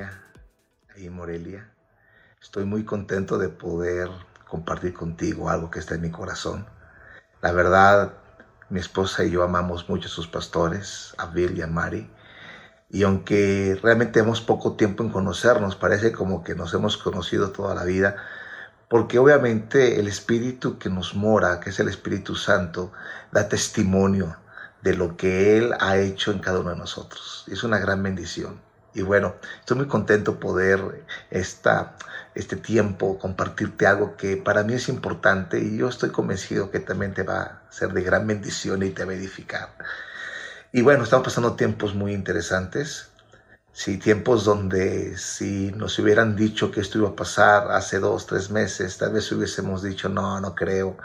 Kenia, ahí en Morelia. Estoy muy contento de poder compartir contigo algo que está en mi corazón. La verdad, mi esposa y yo amamos mucho a sus pastores, a Bill y a Mari. Y aunque realmente hemos poco tiempo en conocernos, parece como que nos hemos conocido toda la vida, porque obviamente el Espíritu que nos mora, que es el Espíritu Santo, da testimonio de lo que Él ha hecho en cada uno de nosotros. Es una gran bendición. Y bueno, estoy muy contento poder esta, este tiempo compartirte algo que para mí es importante y yo estoy convencido que también te va a ser de gran bendición y te va a edificar. Y bueno, estamos pasando tiempos muy interesantes. Sí, tiempos donde si nos hubieran dicho que esto iba a pasar hace dos, tres meses, tal vez hubiésemos dicho, no, no creo.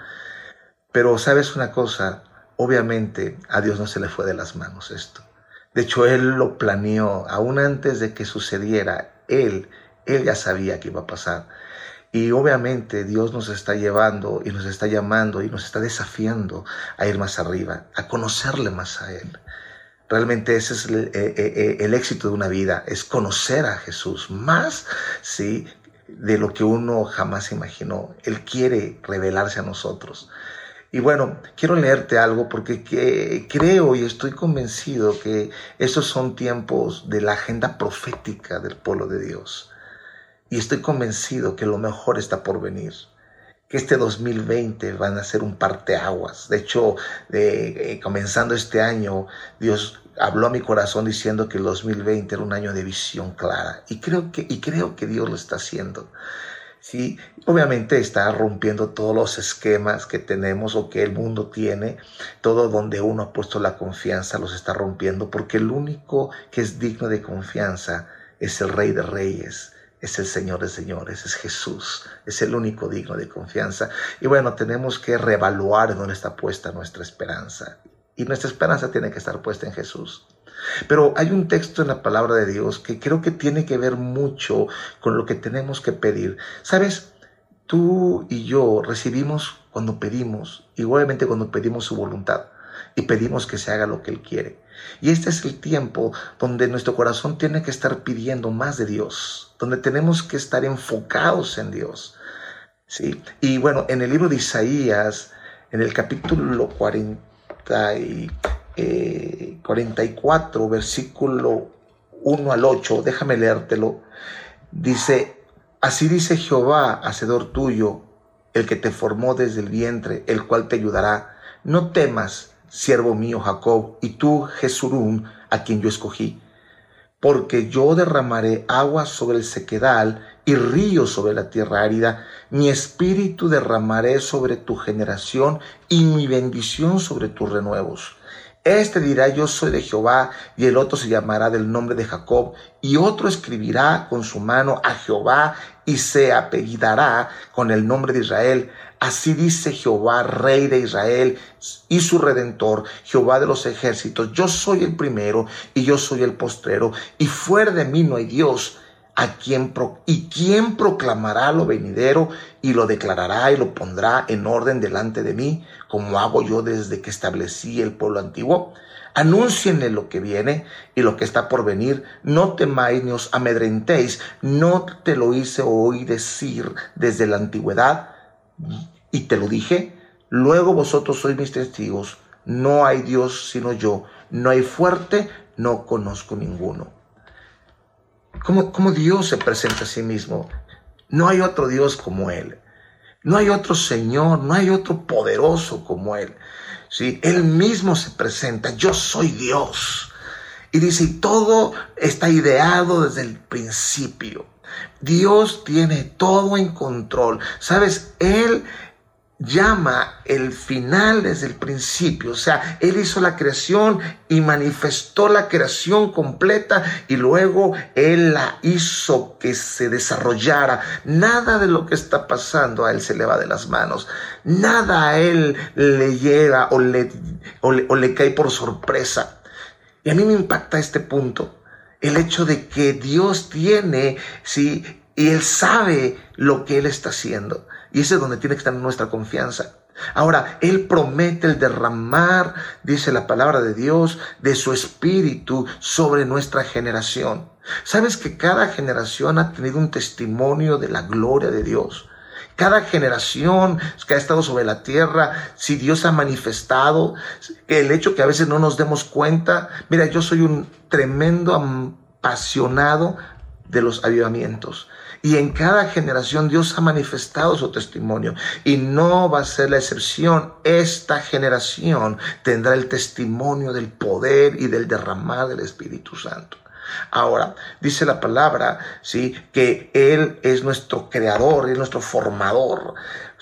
Pero sabes una cosa, obviamente a Dios no se le fue de las manos esto. De hecho, Él lo planeó aún antes de que sucediera. Él, Él ya sabía que iba a pasar. Y obviamente Dios nos está llevando y nos está llamando y nos está desafiando a ir más arriba, a conocerle más a Él. Realmente ese es el, eh, eh, eh, el, éxito de una vida, es conocer a Jesús más, ¿sí? De lo que uno jamás imaginó. Él quiere revelarse a nosotros. Y bueno, quiero leerte algo porque creo y estoy convencido que esos son tiempos de la agenda profética del pueblo de Dios. Y estoy convencido que lo mejor está por venir que este 2020 van a ser un parteaguas. De hecho, de, eh, comenzando este año, Dios habló a mi corazón diciendo que el 2020 era un año de visión clara. Y creo que, y creo que Dios lo está haciendo. Sí, obviamente está rompiendo todos los esquemas que tenemos o que el mundo tiene, todo donde uno ha puesto la confianza los está rompiendo, porque el único que es digno de confianza es el Rey de Reyes, es el Señor de señores, es Jesús, es el único digno de confianza. Y bueno, tenemos que reevaluar dónde está puesta nuestra esperanza. Y nuestra esperanza tiene que estar puesta en Jesús. Pero hay un texto en la palabra de Dios que creo que tiene que ver mucho con lo que tenemos que pedir. Sabes, tú y yo recibimos cuando pedimos, igualmente cuando pedimos su voluntad y pedimos que se haga lo que Él quiere. Y este es el tiempo donde nuestro corazón tiene que estar pidiendo más de Dios, donde tenemos que estar enfocados en Dios. ¿sí? Y bueno, en el libro de Isaías, en el capítulo 40 y, 44, eh, versículo 1 al 8, déjame leértelo, dice, así dice Jehová, hacedor tuyo, el que te formó desde el vientre, el cual te ayudará. No temas, siervo mío Jacob, y tú, Jesurún, a quien yo escogí. Porque yo derramaré agua sobre el sequedal y ríos sobre la tierra árida. Mi espíritu derramaré sobre tu generación y mi bendición sobre tus renuevos. Este dirá yo soy de Jehová y el otro se llamará del nombre de Jacob y otro escribirá con su mano a Jehová y se apellidará con el nombre de Israel. Así dice Jehová, Rey de Israel y su Redentor, Jehová de los ejércitos. Yo soy el primero y yo soy el postrero, y fuera de mí no hay Dios. A quien y quién proclamará lo venidero y lo declarará y lo pondrá en orden delante de mí, como hago yo desde que establecí el pueblo antiguo. Anúncienle lo que viene y lo que está por venir. No temáis ni os amedrentéis. No te lo hice oír decir desde la antigüedad y te lo dije, luego vosotros sois mis testigos, no hay Dios sino yo, no hay fuerte, no conozco ninguno. ¿Cómo, cómo Dios se presenta a sí mismo? No hay otro Dios como Él. No hay otro Señor, no hay otro poderoso como Él. ¿sí? Él mismo se presenta, yo soy Dios. Y dice, todo está ideado desde el principio. Dios tiene todo en control. Sabes, Él llama el final desde el principio. O sea, Él hizo la creación y manifestó la creación completa y luego Él la hizo que se desarrollara. Nada de lo que está pasando a Él se le va de las manos. Nada a Él le llega o le, o le, cae por sorpresa. Y a mí me impacta este punto el hecho de que Dios tiene, sí, y Él sabe lo que Él está haciendo. Y ese es donde tiene que estar nuestra confianza. Ahora, Él promete el derramar, dice la palabra de Dios, de su espíritu sobre nuestra generación. ¿Sabes que cada generación ha tenido un testimonio de la gloria de Dios? Cada generación que ha estado sobre la tierra, si Dios ha manifestado, el hecho que a veces no nos demos cuenta, mira, yo soy un tremendo apasionado de los avivamientos. Y en cada generación Dios ha manifestado su testimonio. Y no va a ser la excepción. Esta generación tendrá el testimonio del poder y del derramar del Espíritu Santo. Ahora, dice la palabra, ¿sí? Que Él es nuestro creador, es nuestro formador.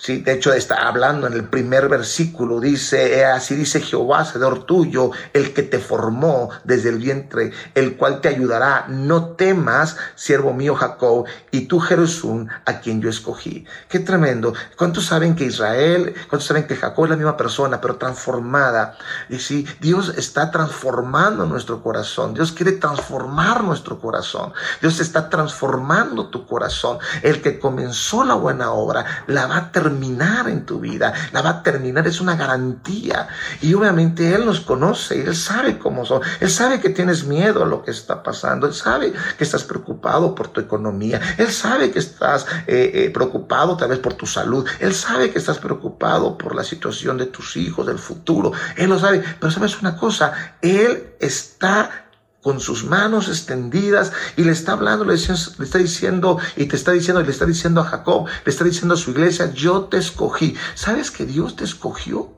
Sí, de hecho está hablando en el primer versículo, dice, así dice Jehová, Señor tuyo, el que te formó desde el vientre, el cual te ayudará. No temas, siervo mío Jacob, y tú Jerusalén, a quien yo escogí. Qué tremendo. ¿Cuántos saben que Israel, cuántos saben que Jacob es la misma persona, pero transformada? Y sí, Dios está transformando nuestro corazón. Dios quiere transformar nuestro corazón. Dios está transformando tu corazón. El que comenzó la buena obra, la va a terminar terminar en tu vida, la va a terminar, es una garantía. Y obviamente Él nos conoce, Él sabe cómo son, Él sabe que tienes miedo a lo que está pasando, Él sabe que estás preocupado por tu economía, Él sabe que estás eh, eh, preocupado tal vez por tu salud, Él sabe que estás preocupado por la situación de tus hijos, del futuro, Él lo sabe, pero sabes una cosa, Él está con sus manos extendidas y le está hablando, le, está diciendo y te está diciendo y le está diciendo a Jacob, le está diciendo a su iglesia, yo te escogí. ¿Sabes que Dios te escogió?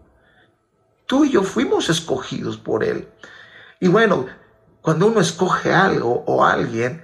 Tú y yo fuimos escogidos por Él. Y bueno, cuando uno escoge algo o alguien,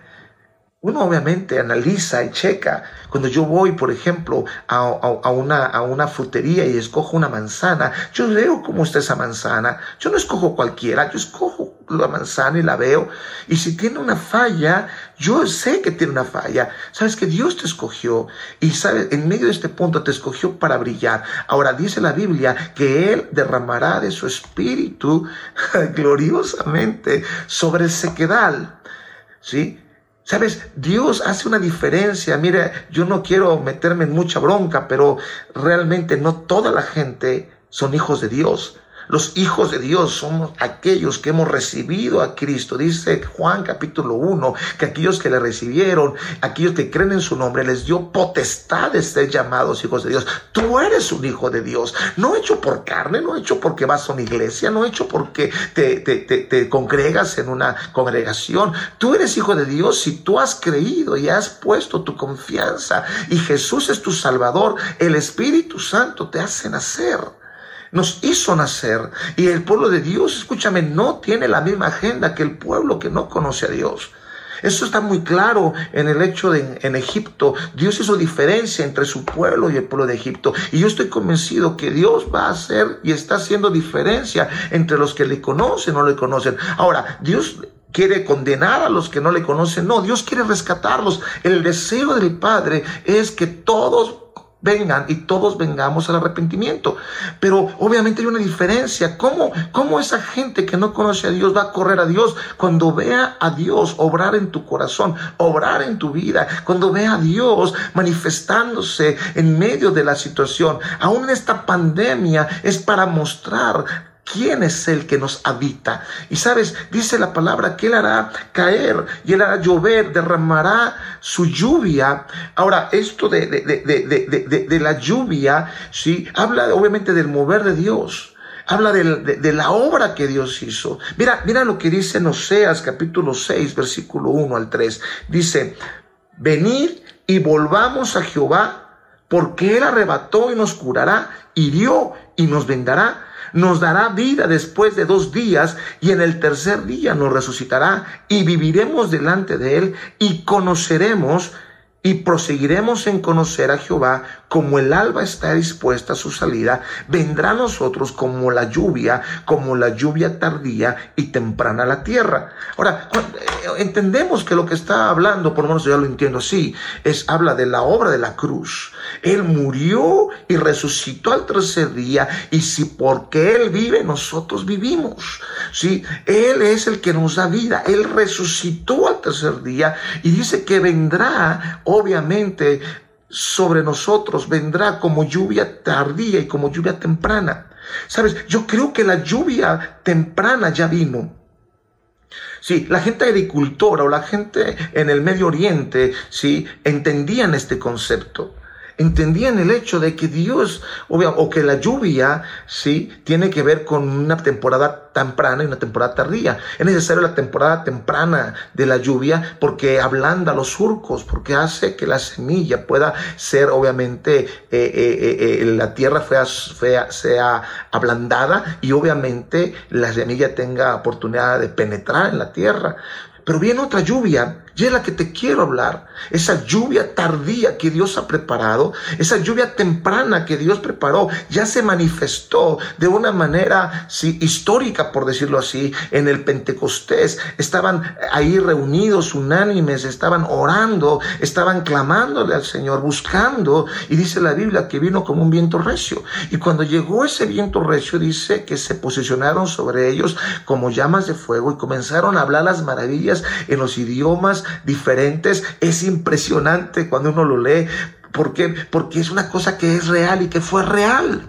uno obviamente analiza y checa. Cuando yo voy, por ejemplo, a, una, a una frutería y escojo una manzana, yo veo cómo está esa manzana. Yo no escojo cualquiera, yo escojo la manzana y la veo. Y si tiene una falla, yo sé que tiene una falla. Sabes que Dios te escogió y sabes, en medio de este punto te escogió para brillar. Ahora dice la Biblia que Él derramará de su espíritu gloriosamente sobre el sequedal. ¿Sí? Sabes, Dios hace una diferencia. Mire, yo no quiero meterme en mucha bronca, pero realmente no toda la gente son hijos de Dios. Los hijos de Dios somos aquellos que hemos recibido a Cristo. Dice Juan capítulo 1 que aquellos que le recibieron, aquellos que creen en su nombre, les dio potestad de ser llamados hijos de Dios. Tú eres un hijo de Dios, no hecho por carne, no hecho porque vas a una iglesia, no hecho porque te, te, te, congregas en una congregación. Tú eres hijo de Dios si tú has creído y has puesto tu confianza y Jesús es tu Salvador. El Espíritu Santo te hace nacer nos hizo nacer. Y el pueblo de Dios, escúchame, no tiene la misma agenda que el pueblo que no conoce a Dios. Eso está muy claro en el hecho de en Egipto. Dios hizo diferencia entre su pueblo y el pueblo de Egipto. Y yo estoy convencido que Dios va a hacer y está haciendo diferencia entre los que le conocen o no le conocen. Ahora, Dios quiere condenar a los que no le conocen. No, Dios quiere rescatarlos. El deseo del Padre es que todos vengan y todos vengamos al arrepentimiento. Pero obviamente hay una diferencia. ¿Cómo, ¿Cómo esa gente que no conoce a Dios va a correr a Dios cuando vea a Dios obrar en tu corazón, obrar en tu vida, cuando vea a Dios manifestándose en medio de la situación? Aún esta pandemia es para mostrar quién es el que nos habita. Y sabes, dice la palabra que Él hará caer y Él hará llover, derramará su lluvia. Ahora, esto de, de, la lluvia, ¿sí? Habla obviamente del mover de Dios. Habla de, la obra que Dios hizo. Mira, mira lo que dice en Oseas capítulo 6, versículo 1 al 3. Dice, venid y volvamos a Jehová, porque Él arrebató y nos curará, hirió y nos vendará nos dará vida después de dos días y en el tercer día nos resucitará y viviremos delante de Él y conoceremos y proseguiremos en conocer a Jehová como el alba está dispuesta a su salida, vendrá a nosotros como la lluvia, como la lluvia tardía y temprana a la tierra. Ahora, eh, entendemos que lo que está hablando, por lo menos yo lo entiendo así, es habla de la obra de la cruz. Él murió y resucitó al tercer día y si porque Él vive, nosotros vivimos. ¿sí? Él es el que nos da vida. Él resucitó al tercer día y dice que vendrá obviamente sobre nosotros vendrá como lluvia tardía y como lluvia temprana. Sabes, yo creo que la lluvia temprana ya vino. Sí, la gente agricultora o la gente en el Medio Oriente, sí, entendían este concepto entendían el hecho de que Dios, o que la lluvia, sí, tiene que ver con una temporada temprana y una temporada tardía. Es necesario la temporada temprana de la lluvia porque ablanda los surcos, porque hace que la semilla pueda ser, obviamente, eh, eh, eh, la tierra sea, sea ablandada y obviamente la semilla tenga oportunidad de penetrar en la tierra. Pero viene otra lluvia y es la que te quiero hablar. Esa lluvia tardía que Dios ha preparado, esa lluvia temprana que Dios preparó, ya se manifestó de una manera histórica, por decirlo así, en el Pentecostés. Estaban ahí reunidos, unánimes, estaban orando, estaban clamándole al Señor, buscando. Y dice la Biblia que vino como un viento recio. Y cuando llegó ese viento recio, dice que se posicionaron sobre ellos como llamas de fuego y comenzaron a hablar las maravillas en los idiomas diferentes. Es impresionante cuando uno lo lee. ¿Por Porque es una cosa que es real y que fue real.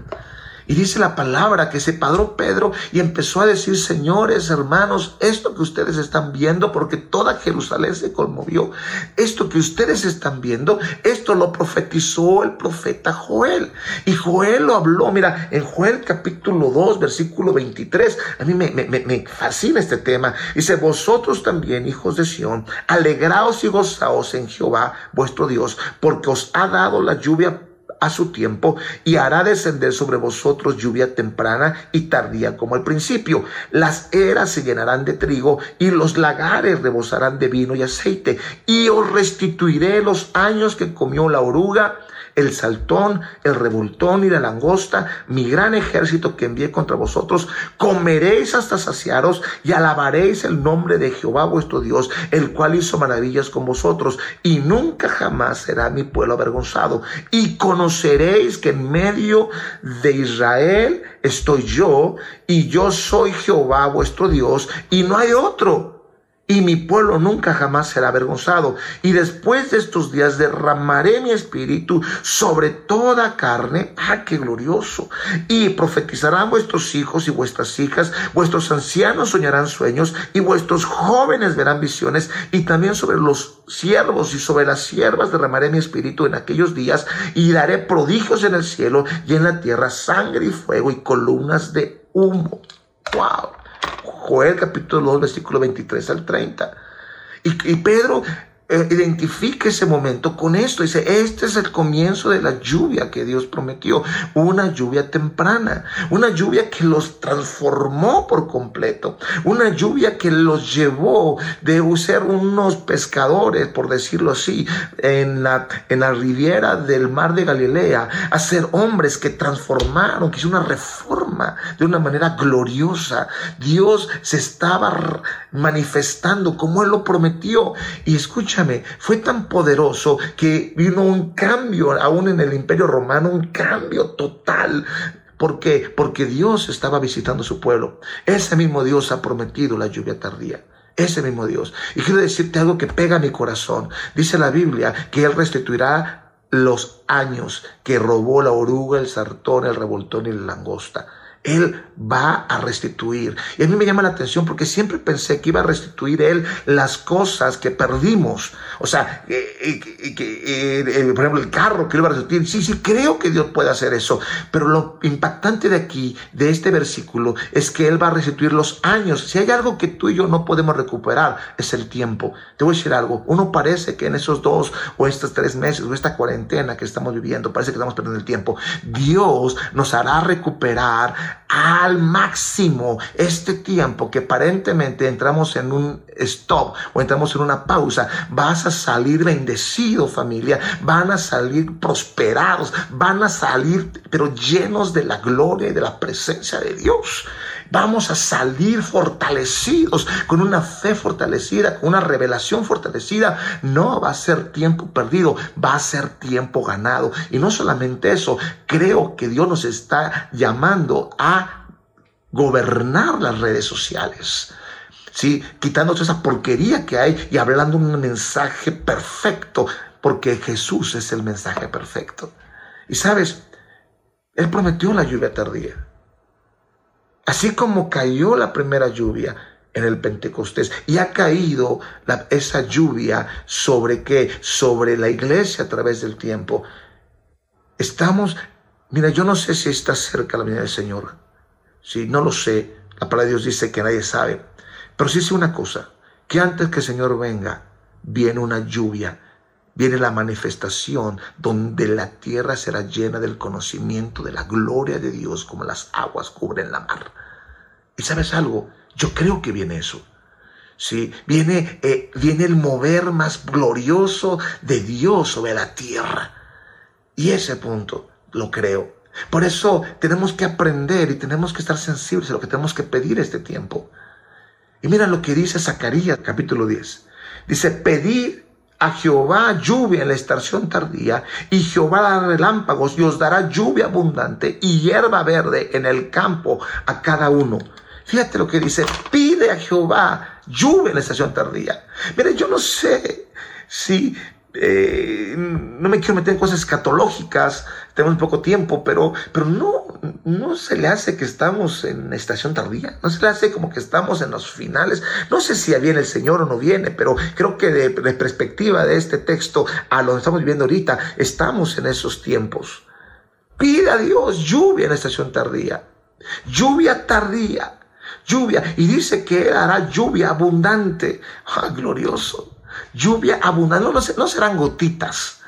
Y dice la palabra que se padró Pedro y empezó a decir, señores, hermanos, esto que ustedes están viendo, porque toda Jerusalén se conmovió, esto que ustedes están viendo, esto lo profetizó el profeta Joel. Y Joel lo habló, mira, en Joel capítulo 2, versículo 23, a mí me, me fascina este tema. Dice, vosotros también, hijos de Sión, alegraos y gozaos en Jehová, vuestro Dios, porque os ha dado la lluvia a su tiempo y hará descender sobre vosotros lluvia temprana y tardía como al principio. Las eras se llenarán de trigo y los lagares rebosarán de vino y aceite y os restituiré los años que comió la oruga el saltón, el revoltón y la langosta, mi gran ejército que envié contra vosotros, comeréis hasta saciaros y alabaréis el nombre de Jehová vuestro Dios, el cual hizo maravillas con vosotros, y nunca jamás será mi pueblo avergonzado. Y conoceréis que en medio de Israel estoy yo, y yo soy Jehová vuestro Dios, y no hay otro y mi pueblo nunca jamás será avergonzado. Y después de estos días derramaré mi espíritu sobre toda carne. ¡Ah, qué glorioso! Y profetizarán vuestros hijos y vuestras hijas, vuestros ancianos soñarán sueños y vuestros jóvenes verán visiones. Y también sobre los siervos y sobre las siervas derramaré mi espíritu en aquellos días y daré prodigios en el cielo y en la tierra, sangre y fuego y columnas de humo. ¡Wow! Joel capítulo 2, versículo 23 al 30. Y, y Pedro identifique ese momento con esto. Dice, este es el comienzo de la lluvia que Dios prometió. Una lluvia temprana. Una lluvia que los transformó por completo. Una lluvia que los llevó de ser unos pescadores, por decirlo así, en la, en la riviera del mar de Galilea, a ser hombres que transformaron, que hizo una reforma de una manera gloriosa. Dios se estaba manifestando como Él lo prometió. Y escucha, fue tan poderoso que vino un cambio, aún en el imperio romano, un cambio total. ¿Por qué? Porque Dios estaba visitando su pueblo. Ese mismo Dios ha prometido la lluvia tardía. Ese mismo Dios. Y quiero decirte algo que pega mi corazón. Dice la Biblia que Él restituirá los años que robó la oruga, el sartón, el revoltón y la langosta. Él va a restituir. Y a mí me llama la atención porque siempre pensé que iba a restituir Él las cosas que perdimos. O sea, que, por ejemplo, el carro que Él va a restituir. Sí, sí, creo que Dios puede hacer eso. Pero lo impactante de aquí, de este versículo, es que Él va a restituir los años. Si hay algo que tú y yo no podemos recuperar, es el tiempo. Te voy a decir algo. Uno parece que en esos dos o estos tres meses o esta cuarentena que estamos viviendo, parece que estamos perdiendo el tiempo. Dios nos hará recuperar al máximo este tiempo que aparentemente entramos en un stop o entramos en una pausa, vas a salir bendecido familia, van a salir prosperados, van a salir pero llenos de la gloria y de la presencia de Dios. Vamos a salir fortalecidos, con una fe fortalecida, con una revelación fortalecida. No va a ser tiempo perdido, va a ser tiempo ganado. Y no solamente eso, creo que Dios nos está llamando a gobernar las redes sociales. ¿sí? Quitando esa porquería que hay y hablando un mensaje perfecto, porque Jesús es el mensaje perfecto. Y sabes, Él prometió la lluvia tardía. Así como cayó la primera lluvia, en el Pentecostés y ha caído esa lluvia sobre qué? Sobre la iglesia a través del tiempo. Estamos, mira, yo no sé si está cerca la venida del Señor. Si no lo sé, la palabra de Dios dice que nadie sabe. Pero sí sé una cosa, que antes que el Señor venga, viene una lluvia, viene la manifestación donde la tierra será llena del conocimiento de la gloria de Dios como las aguas cubren la mar. Y sabes algo, yo creo que viene eso. Sí, viene, eh, viene el mover más glorioso de Dios sobre la tierra. Y ese punto lo creo. Por eso tenemos que aprender y tenemos que estar sensibles a lo que tenemos que pedir este tiempo. Y mira lo que dice Zacarías capítulo 10. Dice, pedir a Jehová lluvia en la estación tardía, y Jehová dará relámpagos y os dará lluvia abundante y hierba verde en el campo a cada uno. Fíjate lo que dice, pide a Jehová lluvia en la estación tardía. Mire, yo no sé si eh, no me quiero meter en cosas escatológicas, tenemos poco tiempo, pero, pero no, no se le hace que estamos en estación tardía, no se le hace como que estamos en los finales. No sé si viene el Señor o no viene, pero creo que de, de perspectiva de este texto a lo que estamos viviendo ahorita, estamos en esos tiempos. Pide a Dios lluvia en estación tardía, lluvia tardía, lluvia, y dice que hará lluvia abundante. ¡Ah, glorioso! lluvia abundante, no, no serán gotitas.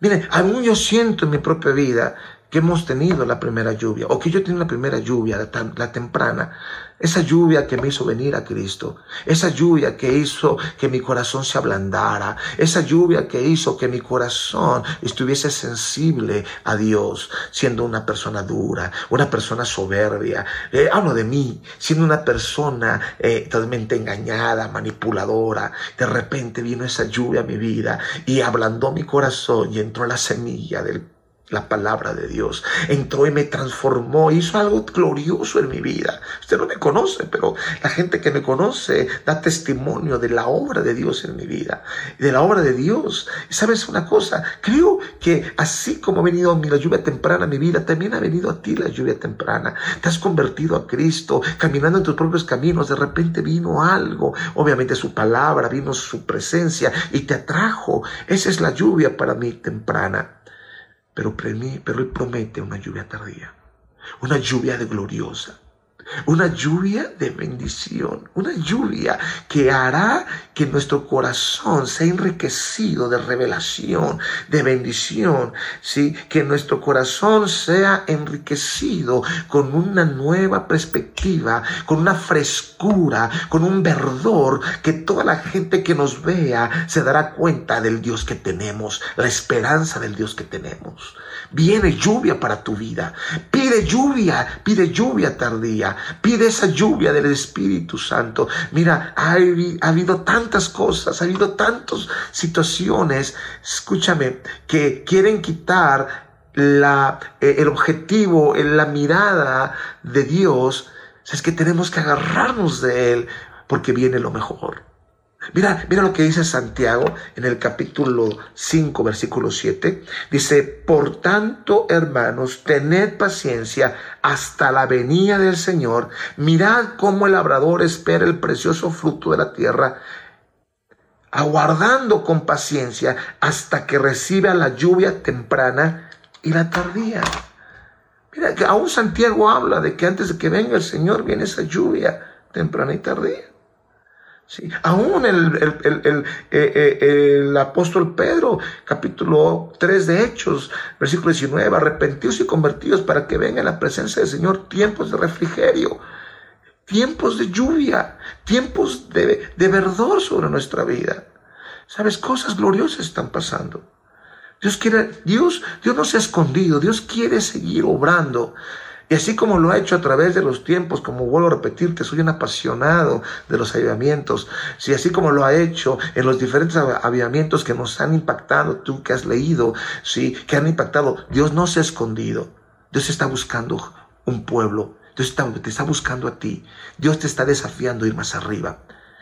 Miren, aún yo siento en mi propia vida que hemos tenido la primera lluvia, o que yo tengo la primera lluvia, la, temprana, esa lluvia que me hizo venir a Cristo, esa lluvia que hizo que mi corazón se ablandara, esa lluvia que hizo que mi corazón estuviese sensible a Dios, siendo una persona dura, una persona soberbia, eh, hablo de mí, siendo una persona eh, totalmente engañada, manipuladora, de repente vino esa lluvia a mi vida y ablandó mi corazón y entró la semilla del la palabra de Dios. Entró y me transformó, hizo algo glorioso en mi vida. Usted no me conoce, pero la gente que me conoce da testimonio de la obra de Dios en mi vida, de la obra de Dios. Y sabes una cosa, creo que así como ha venido la lluvia temprana a mi vida, también ha venido a ti la lluvia temprana. Te has convertido a Cristo, caminando en tus propios caminos, de repente vino algo, obviamente su palabra, vino su presencia y te atrajo. Esa es la lluvia para mí temprana pero, pero Él promete una lluvia tardía, una lluvia de gloriosa, una lluvia de bendición, una lluvia que hará que nuestro corazón sea enriquecido de revelación, de bendición, ¿sí? que nuestro corazón sea enriquecido con una nueva perspectiva, con una frescura, con un verdor, que toda la gente que nos vea se dará cuenta del Dios que tenemos, la esperanza del Dios que tenemos. Viene lluvia para tu vida. Pide lluvia, pide lluvia tardía. Pide esa lluvia del Espíritu Santo. Mira, ha, habido tantas cosas, ha habido tantas situaciones, escúchame, que quieren quitar la, eh, el objetivo, la mirada de Dios. Es que tenemos que agarrarnos de Él porque viene lo mejor. Mira, mira lo que dice Santiago en el capítulo 5, versículo 7. Dice, por tanto, hermanos, tened paciencia hasta la venida del Señor. Mirad cómo el labrador espera el precioso fruto de la tierra, aguardando con paciencia hasta que reciba la lluvia temprana y la tardía. Mira, que aún Santiago habla de que antes de que venga el Señor viene esa lluvia temprana y tardía. Aún el, eh, eh, el, apóstol Pedro, capítulo 3 de Hechos, versículo 19, arrepentidos y convertidos para que venga la presencia del Señor tiempos de refrigerio, tiempos de lluvia, tiempos de, de verdor sobre nuestra vida. Sabes, cosas gloriosas están pasando. Dios quiere, Dios, Dios no se ha escondido, Dios quiere seguir obrando. Y así como lo ha hecho a través de los tiempos, como vuelvo a repetirte, soy un apasionado de los avivamientos. Si así como lo ha hecho en los diferentes avivamientos que nos han impactado, tú que has leído, sí, que han impactado, Dios no se ha escondido. Dios está buscando un pueblo. Dios te está buscando a ti. Dios te está desafiando a ir más arriba.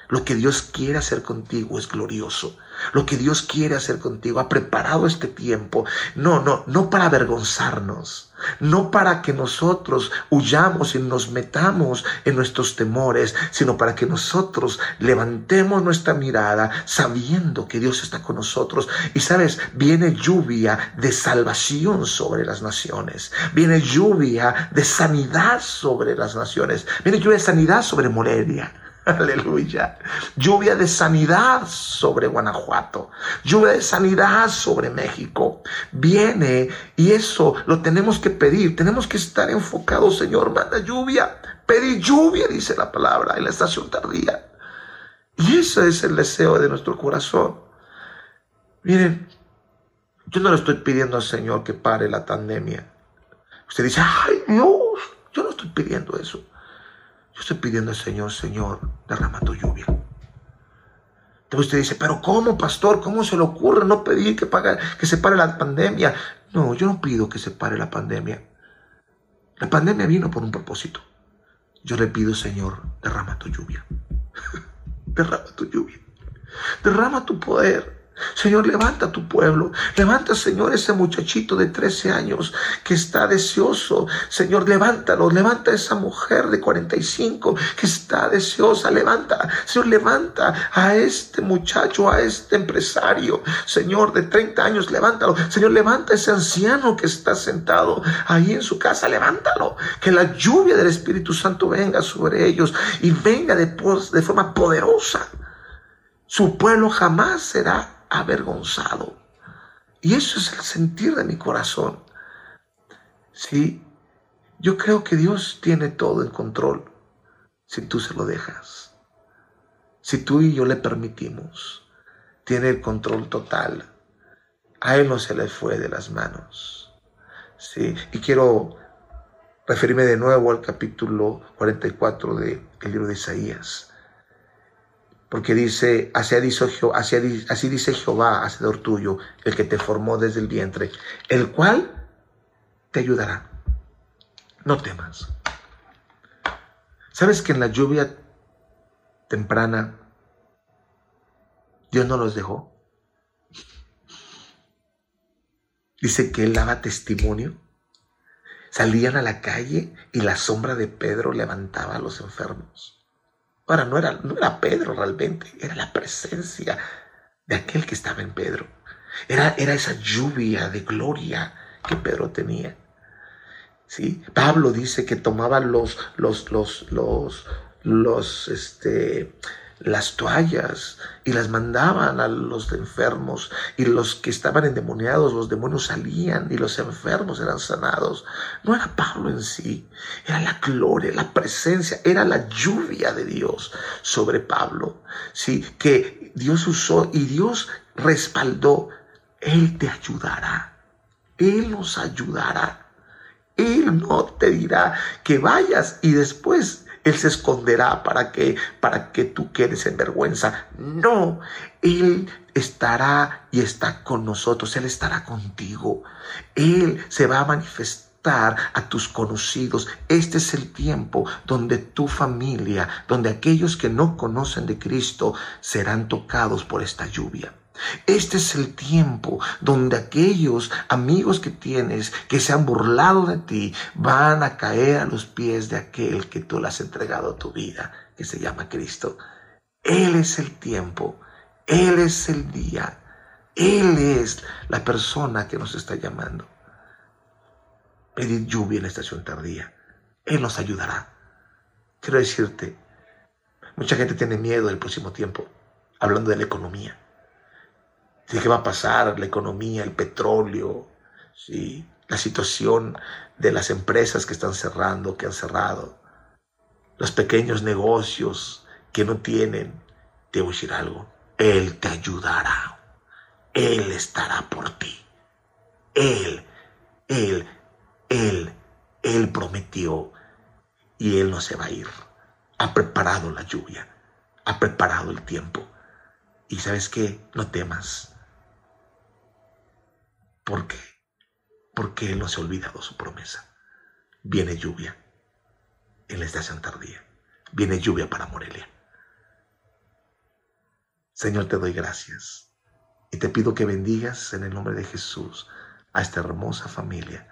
Lo que Dios quiere hacer contigo es glorioso. Lo que Dios quiere hacer contigo ha preparado este tiempo. No, no, no para avergonzarnos, no para que nosotros huyamos y nos metamos en nuestros temores, sino para que nosotros levantemos nuestra mirada sabiendo que Dios está con nosotros. Y sabes, viene lluvia de salvación sobre las naciones, viene lluvia de sanidad sobre las naciones, viene lluvia de sanidad sobre Morelia. Aleluya. Lluvia de sanidad sobre Guanajuato. Lluvia de sanidad sobre México. Viene y eso lo tenemos que pedir. Tenemos que estar enfocados, Señor. Manda lluvia. Pedir lluvia, dice la palabra en la estación tardía. Y ese es el deseo de nuestro corazón. Miren, yo no le estoy pidiendo al Señor que pare la pandemia. Usted dice, ay Dios, yo no estoy pidiendo eso. Yo estoy pidiendo al Señor, Señor, derrama tu lluvia. Entonces usted dice, pero ¿cómo, pastor? ¿Cómo se le ocurre no pedir que, que se pare la pandemia? No, yo no pido que se pare la pandemia. La pandemia vino por un propósito. Yo le pido, Señor, derrama tu lluvia. derrama tu lluvia. Derrama tu poder. Señor, levanta tu pueblo. Levanta, Señor, ese muchachito de 13 años que está deseoso. Señor, levántalo. Levanta esa mujer de 45 que está deseosa. Levanta. Señor, levanta a este muchacho, a este empresario. Señor, de 30 años, levántalo. Señor, levanta a ese anciano que está sentado ahí en su casa. Levántalo. Que la lluvia del Espíritu Santo venga sobre ellos y venga de, de forma poderosa. Su pueblo jamás será avergonzado. Y eso es el sentir de mi corazón. Sí, yo creo que Dios tiene todo en control si tú se lo dejas. Si tú y yo le permitimos, tiene el control total. A Él no se le fue de las manos. Sí, y quiero referirme de nuevo al capítulo 44 del libro de Isaías. Porque dice, así dice, así dice Jehová, hacedor tuyo, el que te formó desde el vientre, el cual te ayudará. No temas. ¿Sabes que en la lluvia temprana Dios no los dejó? Dice que Él daba testimonio. Salían a la calle y la sombra de Pedro levantaba a los enfermos. Ahora, no era, no era Pedro realmente, era la presencia de aquel que estaba en Pedro. Era, era esa lluvia de gloria que Pedro tenía. ¿Sí? Pablo dice que tomaba los, los, los, los, los, este, las toallas y las mandaban a los enfermos y los que estaban endemoniados, los demonios salían y los enfermos eran sanados. No era Pablo en sí, era la gloria, la presencia, era la lluvia de Dios sobre Pablo, sí, que Dios usó y Dios respaldó. Él te ayudará, Él nos ayudará. Él no te dirá que vayas y después él se esconderá para que, para que tú quedes en vergüenza. No, Él estará y está con nosotros. Él estará contigo. Él se va a manifestar a tus conocidos. Este es el tiempo donde tu familia, donde aquellos que no conocen de Cristo serán tocados por esta lluvia. Este es el tiempo donde aquellos amigos que tienes que se han burlado de ti van a caer a los pies de aquel que tú le has entregado tu vida, que se llama Cristo. Él es el tiempo, Él es el día, Él es la persona que nos está llamando. Pedir lluvia en la estación tardía, Él nos ayudará. Quiero decirte, mucha gente tiene miedo del próximo tiempo, hablando de la economía qué va a pasar, la economía, el petróleo, ¿sí? la situación de las empresas que están cerrando, que han cerrado, los pequeños negocios que no tienen. Te voy a decir algo, Él te ayudará, Él estará por ti. Él, Él, Él, Él prometió y Él no se va a ir. Ha preparado la lluvia, ha preparado el tiempo. Y sabes qué, no temas ¿Por qué? Porque Él no se ha olvidado su promesa. Viene lluvia en la estación tardía. Viene lluvia para Morelia. Señor, te doy gracias y te pido que bendigas en el nombre de Jesús a esta hermosa familia.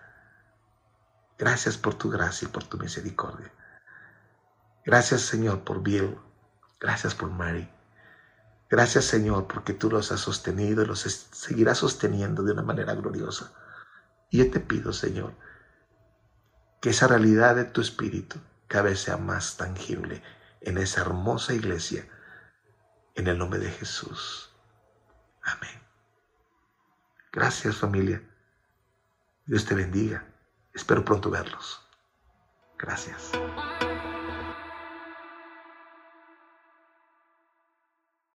Gracias por tu gracia y por tu misericordia. Gracias, Señor, por Bill. Gracias por Mary. Gracias, Señor, porque tú los has sostenido y los seguirás sosteniendo de una manera gloriosa. Y yo te pido, Señor, que esa realidad de tu espíritu cada vez sea más tangible en esa hermosa iglesia en el nombre de Jesús. Amén. Gracias familia. Dios te bendiga. Espero pronto verlos. Gracias.